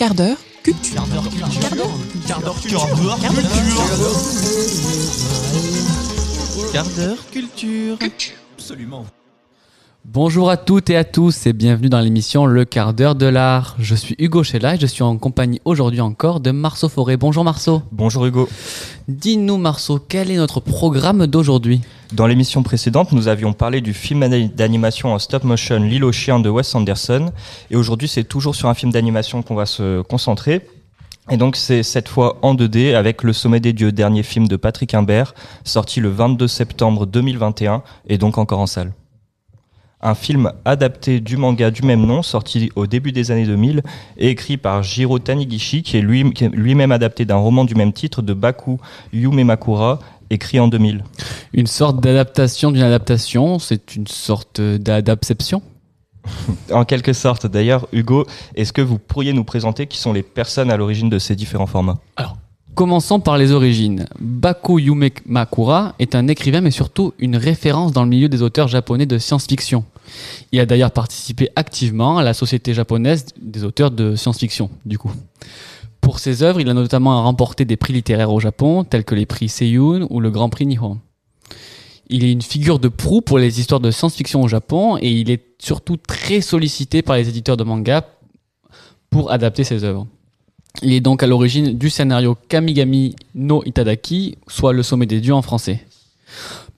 Quart d'heure culture. Quart d'heure culture. Quart d'heure culture. Quart d'heure culture. Absolument. Bonjour à toutes et à tous et bienvenue dans l'émission Le quart d'heure de l'art. Je suis Hugo Chella et je suis en compagnie aujourd'hui encore de Marceau Forêt. Bonjour Marceau. Bonjour Hugo. Dis-nous Marceau, quel est notre programme d'aujourd'hui? Dans l'émission précédente, nous avions parlé du film d'animation en stop motion L'île aux chiens de Wes Anderson. Et aujourd'hui, c'est toujours sur un film d'animation qu'on va se concentrer. Et donc c'est cette fois en 2D avec Le Sommet des Dieux, dernier film de Patrick Imbert, sorti le 22 septembre 2021 et donc encore en salle un film adapté du manga du même nom, sorti au début des années 2000, et écrit par Jiro Taniguchi, qui est lui-même adapté d'un roman du même titre de Baku Yume Makura, écrit en 2000. Une sorte d'adaptation d'une adaptation, c'est une sorte d'adaptation? En quelque sorte. D'ailleurs, Hugo, est-ce que vous pourriez nous présenter qui sont les personnes à l'origine de ces différents formats? Alors, Commençons par les origines. Baku Yume Makura est un écrivain mais surtout une référence dans le milieu des auteurs japonais de science-fiction. Il a d'ailleurs participé activement à la Société japonaise des auteurs de science-fiction, du coup. Pour ses œuvres, il a notamment remporté des prix littéraires au Japon, tels que les prix Seiyun ou le Grand Prix Nihon. Il est une figure de proue pour les histoires de science-fiction au Japon et il est surtout très sollicité par les éditeurs de manga pour adapter ses œuvres. Il est donc à l'origine du scénario Kamigami no Itadaki, soit Le Sommet des Dieux en français.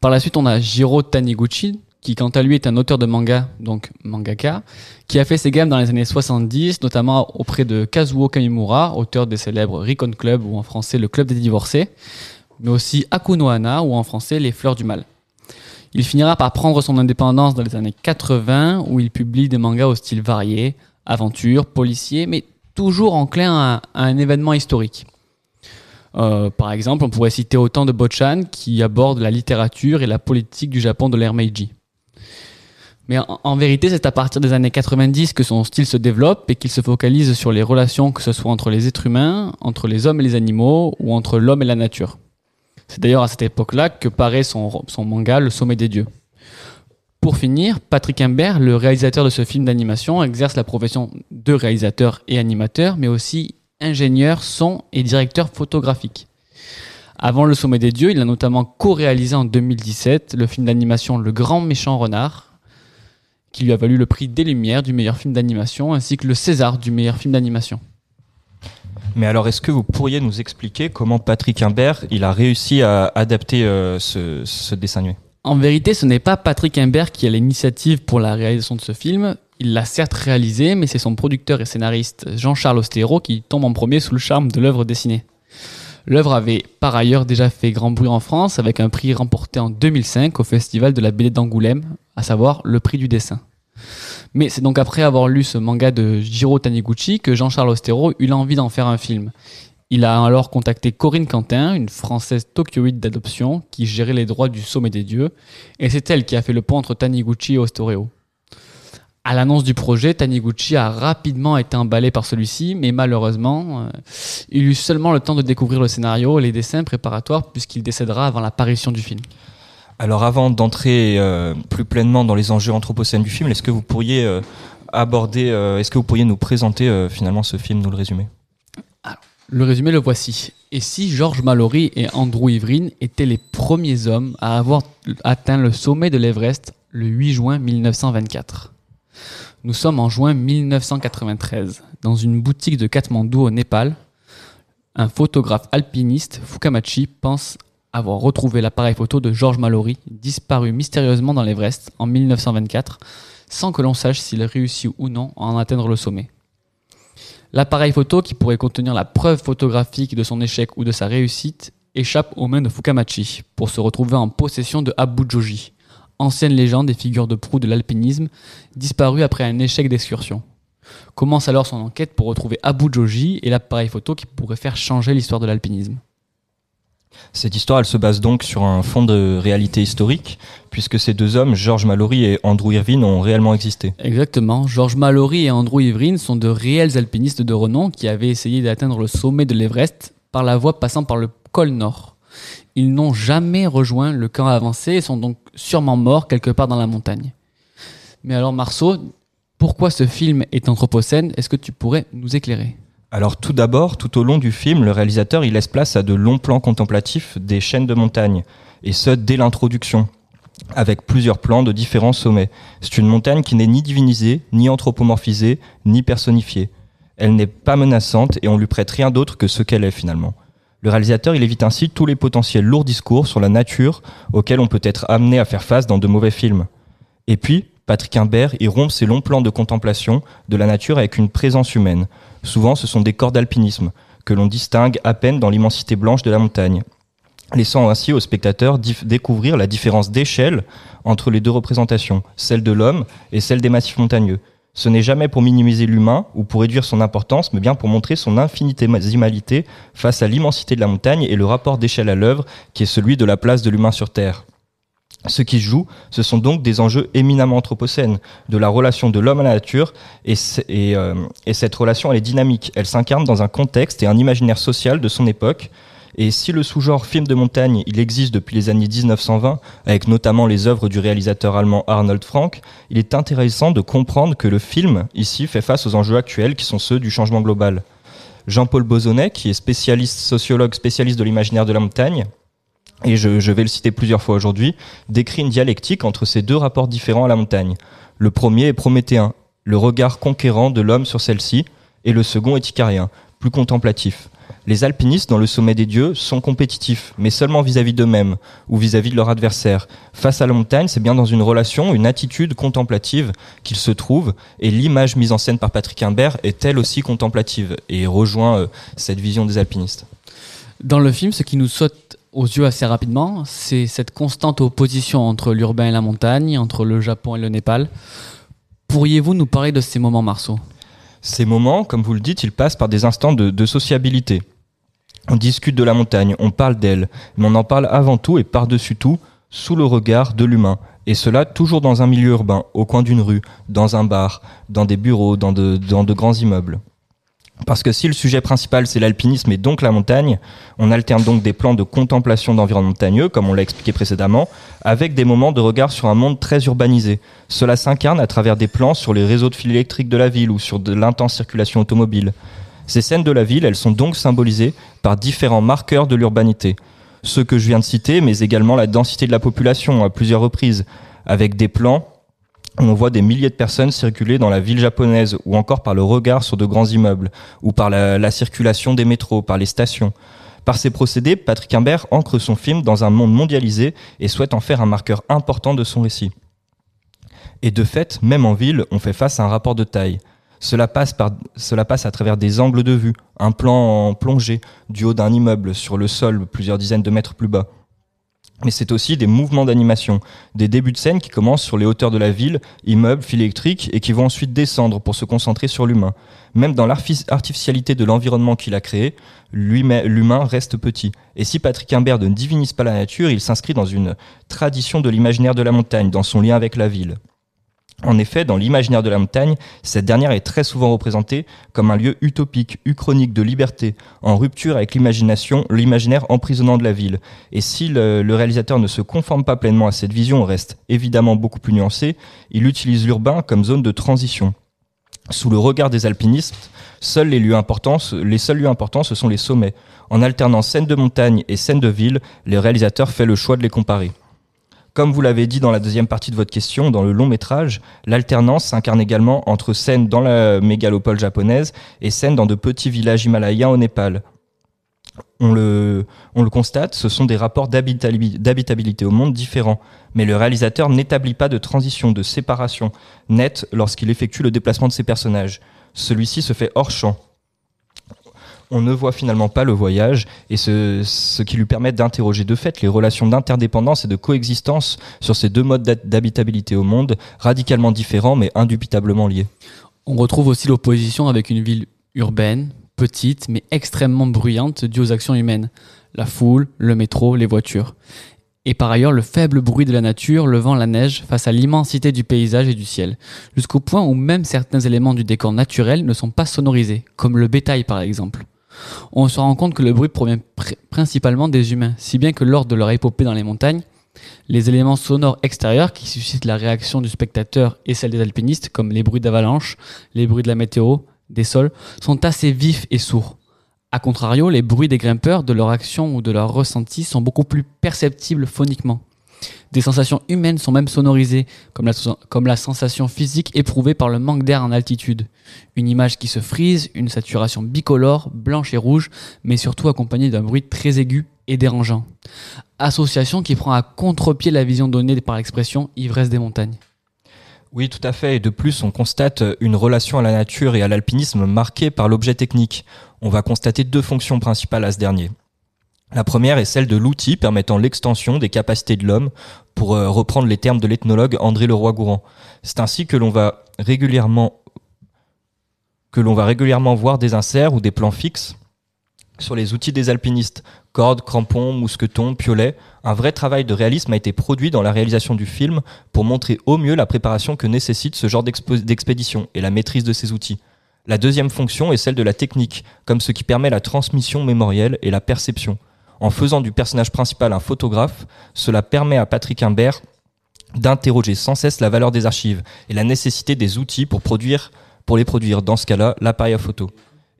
Par la suite, on a Jiro Taniguchi, qui quant à lui est un auteur de manga, donc mangaka, qui a fait ses gammes dans les années 70, notamment auprès de Kazuo Kamimura, auteur des célèbres Recon Club ou en français Le Club des Divorcés, mais aussi Akunohana ou en français Les Fleurs du Mal. Il finira par prendre son indépendance dans les années 80 où il publie des mangas au style varié, aventure, policier, mais toujours enclin à, un événement historique. Euh, par exemple, on pourrait citer autant de Bochan qui aborde la littérature et la politique du Japon de l'ère Meiji. Mais en, vérité, c'est à partir des années 90 que son style se développe et qu'il se focalise sur les relations, que ce soit entre les êtres humains, entre les hommes et les animaux, ou entre l'homme et la nature. C'est d'ailleurs à cette époque-là que paraît son, son manga Le Sommet des Dieux. Pour finir, Patrick Imbert, le réalisateur de ce film d'animation, exerce la profession de réalisateur et animateur, mais aussi ingénieur son et directeur photographique. Avant Le Sommet des Dieux, il a notamment co-réalisé en 2017 le film d'animation Le Grand Méchant Renard, qui lui a valu le prix des Lumières du meilleur film d'animation, ainsi que le César du meilleur film d'animation. Mais alors, est-ce que vous pourriez nous expliquer comment Patrick Imbert a réussi à adapter euh, ce, ce dessin animé? En vérité, ce n'est pas Patrick Imbert qui a l'initiative pour la réalisation de ce film. Il l'a certes réalisé, mais c'est son producteur et scénariste Jean-Charles Ostero qui tombe en premier sous le charme de l'œuvre dessinée. L'œuvre avait par ailleurs déjà fait grand bruit en France avec un prix remporté en 2005 au Festival de la BD d'Angoulême, à savoir le prix du dessin. Mais c'est donc après avoir lu ce manga de Jiro Taniguchi que Jean-Charles Ostero eut l'envie d'en faire un film. Il a alors contacté Corinne Quentin, une française tokyoïde d'adoption qui gérait les droits du sommet des dieux, et c'est elle qui a fait le pont entre Taniguchi et Ostoreo. À l'annonce du projet, Taniguchi a rapidement été emballé par celui-ci, mais malheureusement, euh, il eut seulement le temps de découvrir le scénario et les dessins préparatoires puisqu'il décédera avant la parution du film. Alors avant d'entrer euh, plus pleinement dans les enjeux anthropocènes du film, est-ce que vous pourriez euh, aborder, est-ce que vous pourriez nous présenter finalement ce film, nous le résumer? Le résumé le voici. Et si Georges Mallory et Andrew Ivrin étaient les premiers hommes à avoir atteint le sommet de l'Everest le 8 juin 1924 Nous sommes en juin 1993, dans une boutique de Katmandou au Népal. Un photographe alpiniste, Fukamachi, pense avoir retrouvé l'appareil photo de Georges Mallory, disparu mystérieusement dans l'Everest en 1924, sans que l'on sache s'il réussit ou non à en atteindre le sommet. L'appareil photo qui pourrait contenir la preuve photographique de son échec ou de sa réussite échappe aux mains de Fukamachi pour se retrouver en possession de Abu Joji, ancienne légende et figure de proue de l'alpinisme, disparue après un échec d'excursion. Commence alors son enquête pour retrouver Abu Joji et l'appareil photo qui pourrait faire changer l'histoire de l'alpinisme. Cette histoire, elle se base donc sur un fond de réalité historique, puisque ces deux hommes, Georges Mallory et Andrew Irvine, ont réellement existé. Exactement. Georges Mallory et Andrew Irvine sont de réels alpinistes de renom qui avaient essayé d'atteindre le sommet de l'Everest par la voie passant par le col nord. Ils n'ont jamais rejoint le camp avancé et sont donc sûrement morts quelque part dans la montagne. Mais alors Marceau, pourquoi ce film est anthropocène? Est-ce que tu pourrais nous éclairer? Alors tout d'abord, tout au long du film, le réalisateur il laisse place à de longs plans contemplatifs des chaînes de montagne, et ce dès l'introduction, avec plusieurs plans de différents sommets. C'est une montagne qui n'est ni divinisée, ni anthropomorphisée, ni personnifiée. Elle n'est pas menaçante et on lui prête rien d'autre que ce qu'elle est finalement. Le réalisateur il évite ainsi tous les potentiels lourds discours sur la nature auxquels on peut être amené à faire face dans de mauvais films. Et puis, Patrick Imbert y rompt ses longs plans de contemplation de la nature avec une présence humaine. Souvent, ce sont des corps d'alpinisme, que l'on distingue à peine dans l'immensité blanche de la montagne, laissant ainsi au spectateur découvrir la différence d'échelle entre les deux représentations, celle de l'homme et celle des massifs montagneux. Ce n'est jamais pour minimiser l'humain ou pour réduire son importance, mais bien pour montrer son infinitésimalité face à l'immensité de la montagne et le rapport d'échelle à l'œuvre qui est celui de la place de l'humain sur Terre. Ce qui se joue, ce sont donc des enjeux éminemment anthropocènes, de la relation de l'homme à la nature, et, euh, et, cette relation, elle est dynamique. Elle s'incarne dans un contexte et un imaginaire social de son époque. Et si le sous-genre film de montagne, il existe depuis les années 1920, avec notamment les œuvres du réalisateur allemand Arnold Frank, il est intéressant de comprendre que le film, ici, fait face aux enjeux actuels qui sont ceux du changement global. Jean-Paul Bozonnet, qui est spécialiste, sociologue spécialiste de l'imaginaire de la montagne, et je, vais le citer plusieurs fois aujourd'hui, décrit une dialectique entre ces deux rapports différents à la montagne. Le premier est prométhéen, le regard conquérant de l'homme sur celle-ci, et le second est icarien, plus contemplatif. Les alpinistes dans le sommet des dieux sont compétitifs, mais seulement vis-à-vis d'eux-mêmes ou vis-à-vis de leur adversaire. Face à la montagne, c'est bien dans une relation, une attitude contemplative qu'ils se trouvent, et l'image mise en scène par Patrick Imbert est elle aussi contemplative et rejoint euh, cette vision des alpinistes. Dans le film, ce qui nous saute aux yeux assez rapidement, c'est cette constante opposition entre l'urbain et la montagne, entre le Japon et le Népal. Pourriez-vous nous parler de ces moments, Marceau? Ces moments, comme vous le dites, ils passent par des instants de, sociabilité. On discute de la montagne, on parle d'elle, mais on en parle avant tout et par-dessus tout sous le regard de l'humain. Et cela toujours dans un milieu urbain, au coin d'une rue, dans un bar, dans des bureaux, dans de grands immeubles. Parce que si le sujet principal c'est l'alpinisme et donc la montagne, on alterne donc des plans de contemplation d'environnement montagneux, comme on l'a expliqué précédemment, avec des moments de regard sur un monde très urbanisé. Cela s'incarne à travers des plans sur les réseaux de fils électriques de la ville ou sur de l'intense circulation automobile. Ces scènes de la ville, elles sont donc symbolisées par différents marqueurs de l'urbanité. Ceux que je viens de citer, mais également la densité de la population à plusieurs reprises, avec des plans on voit des milliers de personnes circuler dans la ville japonaise ou encore par le regard sur de grands immeubles ou par la, circulation des métros, par les stations. Par ces procédés, Patrick Imbert ancre son film dans un monde mondialisé et souhaite en faire un marqueur important de son récit. Et de fait, même en ville, on fait face à un rapport de taille. Cela passe, à travers des angles de vue, un plan en plongée du haut d'un immeuble sur le sol plusieurs dizaines de mètres plus bas mais c'est aussi des mouvements d'animation, des débuts de scène qui commencent sur les hauteurs de la ville, immeubles, fils électriques, et qui vont ensuite descendre pour se concentrer sur l'humain. Même dans l'artificialité de l'environnement qu'il a créé, l'humain reste petit. Et si Patrick Imbert ne divinise pas la nature, il s'inscrit dans une tradition de l'imaginaire de la montagne, dans son lien avec la ville. En effet, dans l'imaginaire de la montagne, cette dernière est très souvent représentée comme un lieu utopique, uchronique de liberté, en rupture avec l'imagination, l'imaginaire emprisonnant de la ville. Et si le, réalisateur ne se conforme pas pleinement à cette vision, reste évidemment beaucoup plus nuancé, il utilise l'urbain comme zone de transition. Sous le regard des alpinistes, seuls les les seuls lieux importants, ce sont les sommets. En alternant scènes de montagne et scènes de ville, le réalisateur fait le choix de les comparer. Comme vous l'avez dit dans la deuxième partie de votre question, dans le long métrage, l'alternance s'incarne également entre scènes dans la mégalopole japonaise et scènes dans de petits villages himalayens au Népal. On le, on le constate, ce sont des rapports d'habitabilité au monde différents, mais le réalisateur n'établit pas de transition, de séparation nette lorsqu'il effectue le déplacement de ses personnages. Celui-ci se fait hors champ, on ne voit finalement pas le voyage et ce, qui lui permet d'interroger de fait les relations d'interdépendance et de coexistence sur ces deux modes d'habitabilité au monde, radicalement différents mais indubitablement liés. On retrouve aussi l'opposition avec une ville urbaine, petite mais extrêmement bruyante due aux actions humaines, la foule, le métro, les voitures. Et par ailleurs le faible bruit de la nature, le vent, la neige, face à l'immensité du paysage et du ciel, jusqu'au point où même certains éléments du décor naturel ne sont pas sonorisés, comme le bétail par exemple on se rend compte que le bruit provient principalement des humains, si bien que lors de leur épopée dans les montagnes, les éléments sonores extérieurs qui suscitent la réaction du spectateur et celle des alpinistes, comme les bruits d'avalanche, les bruits de la météo, des sols sont assez vifs et sourds. A contrario, les bruits des grimpeurs, de leur action ou de leur ressenti sont beaucoup plus perceptibles phoniquement. Des sensations humaines sont même sonorisées, comme la, sensation physique éprouvée par le manque d'air en altitude. Une image qui se frise, une saturation bicolore, blanche et rouge, mais surtout accompagnée d'un bruit très aigu et dérangeant. Association qui prend à contre-pied la vision donnée par l'expression ivresse des montagnes. Oui, tout à fait. Et de plus, on constate une relation à la nature et à l'alpinisme marquée par l'objet technique. On va constater deux fonctions principales à ce dernier. La première est celle de l'outil permettant l'extension des capacités de l'homme, pour euh, reprendre les termes de l'ethnologue André Leroy-Gourand. C'est ainsi que l'on va régulièrement que l'on va régulièrement voir des inserts ou des plans fixes sur les outils des alpinistes, cordes, crampons, mousquetons, piolets. Un vrai travail de réalisme a été produit dans la réalisation du film pour montrer au mieux la préparation que nécessite ce genre d'expédition et la maîtrise de ces outils. La deuxième fonction est celle de la technique, comme ce qui permet la transmission mémorielle et la perception. En faisant du personnage principal un photographe, cela permet à Patrick Imbert d'interroger sans cesse la valeur des archives et la nécessité des outils pour produire, pour les produire, dans ce cas-là, l'appareil à photo.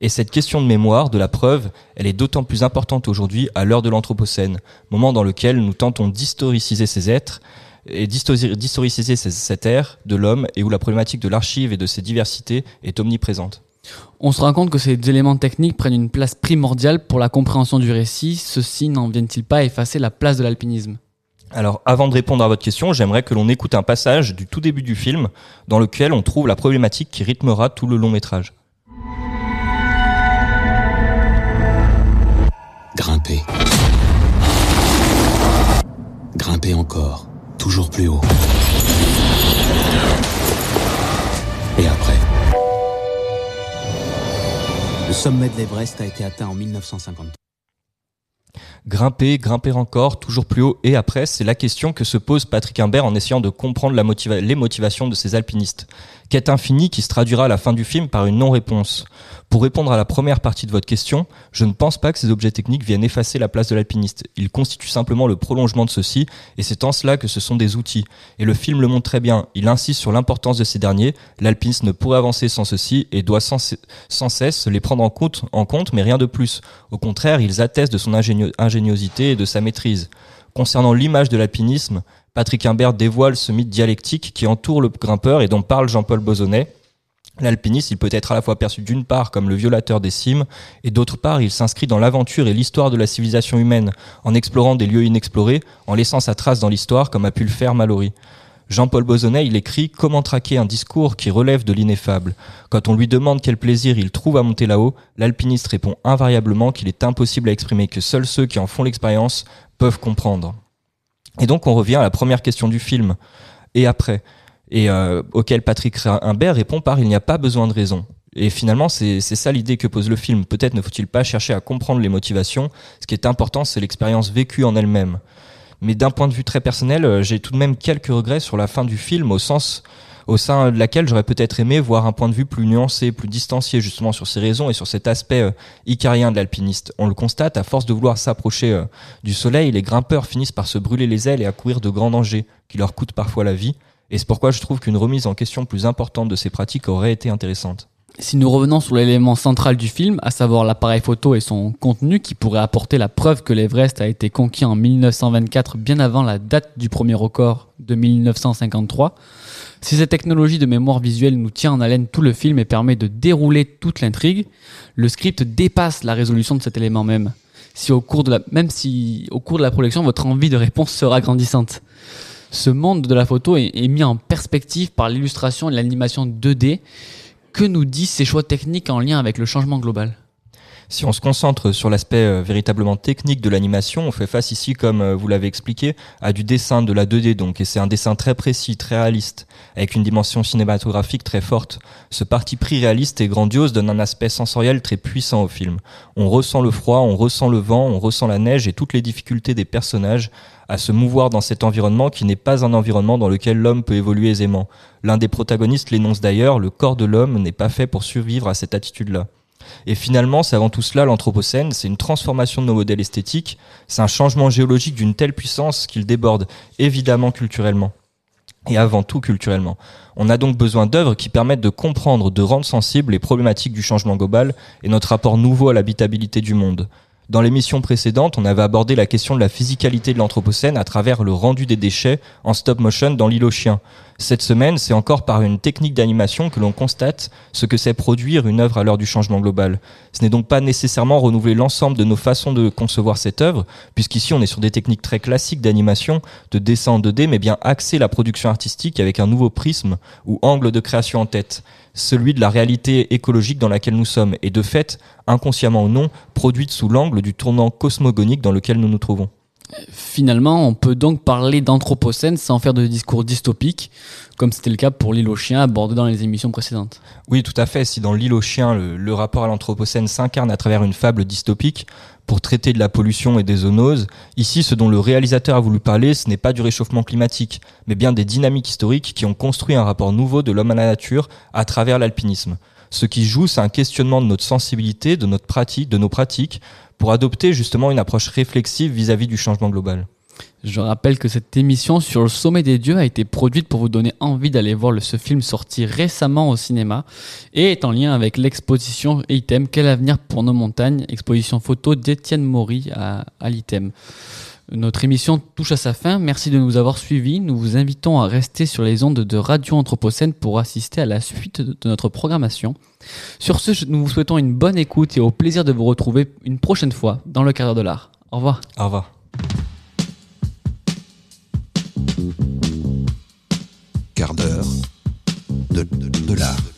Et cette question de mémoire, de la preuve, elle est d'autant plus importante aujourd'hui à l'heure de l'Anthropocène, moment dans lequel nous tentons d'historiciser ces êtres et d'historiciser cette ère de l'homme et où la problématique de l'archive et de ses diversités est omniprésente. On se rend compte que ces éléments techniques prennent une place primordiale pour la compréhension du récit. Ceux-ci n'en viennent-ils pas effacer la place de l'alpinisme? Alors, avant de répondre à votre question, j'aimerais que l'on écoute un passage du tout début du film dans lequel on trouve la problématique qui rythmera tout le long métrage. Grimper. Grimper encore, toujours plus haut. Et après Le sommet de l'Everest a été atteint en 1950. Grimper, grimper encore, toujours plus haut et après, c'est la question que se pose Patrick Imbert en essayant de comprendre les motivations de ces alpinistes. Quête infinie qui se traduira à la fin du film par une non-réponse. Pour répondre à la première partie de votre question, je ne pense pas que ces objets techniques viennent effacer la place de l'alpiniste. Ils constituent simplement le prolongement de ceux-ci, et c'est en cela que ce sont des outils. Et le film le montre très bien. Il insiste sur l'importance de ces derniers. L'alpiniste ne pourrait avancer sans ceux-ci et doit sans, cesse les prendre en compte, en compte, mais rien de plus. Au contraire, ils attestent de son ingéniosité et de sa maîtrise. Concernant l'image de l'alpinisme, Patrick Imbert dévoile ce mythe dialectique qui entoure le grimpeur et dont parle Jean-Paul Bozonnet. L'alpiniste, il peut être à la fois perçu d'une part comme le violateur des cimes, et d'autre part, il s'inscrit dans l'aventure et l'histoire de la civilisation humaine, en explorant des lieux inexplorés, en laissant sa trace dans l'histoire, comme a pu le faire Mallory. Jean-Paul Bozonnet, il écrit Comment traquer un discours qui relève de l'ineffable? Quand on lui demande quel plaisir il trouve à monter là-haut, l'alpiniste répond invariablement qu'il est impossible à exprimer, que seuls ceux qui en font l'expérience peuvent comprendre. Et donc on revient à la première question du film. Et après et euh, auquel Patrick Imbert répond par il n'y a pas besoin de raison. Et finalement, c'est ça l'idée que pose le film. Peut-être ne faut-il pas chercher à comprendre les motivations. Ce qui est important, c'est l'expérience vécue en elle-même. Mais d'un point de vue très personnel, euh, j'ai tout de même quelques regrets sur la fin du film, au sens au sein de laquelle j'aurais peut-être aimé voir un point de vue plus nuancé, plus distancié justement sur ces raisons et sur cet aspect euh, icarien de l'alpiniste. On le constate, à force de vouloir s'approcher euh, du soleil, les grimpeurs finissent par se brûler les ailes et à de grands dangers, qui leur coûtent parfois la vie. Et c'est pourquoi je trouve qu'une remise en question plus importante de ces pratiques aurait été intéressante. Si nous revenons sur l'élément central du film, à savoir l'appareil photo et son contenu qui pourrait apporter la preuve que l'Everest a été conquis en 1924 bien avant la date du premier record de 1953, si cette technologie de mémoire visuelle nous tient en haleine tout le film et permet de dérouler toute l'intrigue, le script dépasse la résolution de cet élément même. Si au cours de la, même si au cours de la production, votre envie de réponse sera grandissante. Ce monde de la photo est, est mis en perspective par l'illustration et l'animation 2D. Que nous disent ces choix techniques en lien avec le changement global si on se concentre sur l'aspect euh, véritablement technique de l'animation, on fait face ici, comme euh, vous l'avez expliqué, à du dessin de la 2D donc, et c'est un dessin très précis, très réaliste, avec une dimension cinématographique très forte. Ce parti pris réaliste et grandiose donne un aspect sensoriel très puissant au film. On ressent le froid, on ressent le vent, on ressent la neige et toutes les difficultés des personnages à se mouvoir dans cet environnement qui n'est pas un environnement dans lequel l'homme peut évoluer aisément. L'un des protagonistes l'énonce d'ailleurs, le corps de l'homme n'est pas fait pour survivre à cette attitude-là. Et finalement, c'est avant tout cela l'Anthropocène, c'est une transformation de nos modèles esthétiques, c'est un changement géologique d'une telle puissance qu'il déborde évidemment culturellement. et avant tout culturellement. On a donc besoin d'œuvres qui permettent de comprendre, de rendre sensibles les problématiques du changement global et notre rapport nouveau à l'habitabilité du monde. Dans l'émission précédente, on avait abordé la question de la physicalité de l'Anthropocène à travers le rendu des déchets en stop motion dans l'île aux chiens. Cette semaine, c'est encore par une technique d'animation que l'on constate ce que c'est produire une œuvre à l'heure du changement global. Ce n'est donc pas nécessairement renouveler l'ensemble de nos façons de concevoir cette œuvre, puisqu'ici on est sur des techniques très classiques d'animation, de dessin en 2D, mais bien axer la production artistique avec un nouveau prisme ou angle de création en tête, celui de la réalité écologique dans laquelle nous sommes, et de fait, inconsciemment ou non, produite sous l'angle du tournant cosmogonique dans lequel nous nous trouvons. Finalement, on peut donc parler d'anthropocène sans faire de discours dystopiques, comme c'était le cas pour l'île aux chiens abordé dans les émissions précédentes. Oui, tout à fait. Si dans l'île aux chiens, le, rapport à l'anthropocène s'incarne à travers une fable dystopique pour traiter de la pollution et des zoonoses, ici, ce dont le réalisateur a voulu parler, ce n'est pas du réchauffement climatique, mais bien des dynamiques historiques qui ont construit un rapport nouveau de l'homme à la nature à travers l'alpinisme. Ce qui joue, c'est un questionnement de notre sensibilité, de notre pratique, de nos pratiques, pour adopter justement une approche réflexive vis-à-vis du changement global. Je rappelle que cette émission sur le sommet des dieux a été produite pour vous donner envie d'aller voir ce film sorti récemment au cinéma et est en lien avec l'exposition Item Quel avenir pour nos montagnes, exposition photo d'Étienne Maury à, à l'Item. Notre émission touche à sa fin. Merci de nous avoir suivis. Nous vous invitons à rester sur les ondes de Radio Anthropocène pour assister à la suite de notre programmation. Sur ce, nous vous souhaitons une bonne écoute et au plaisir de vous retrouver une prochaine fois dans le quart de l'art. Au revoir. Au revoir. Quart d'heure de, de.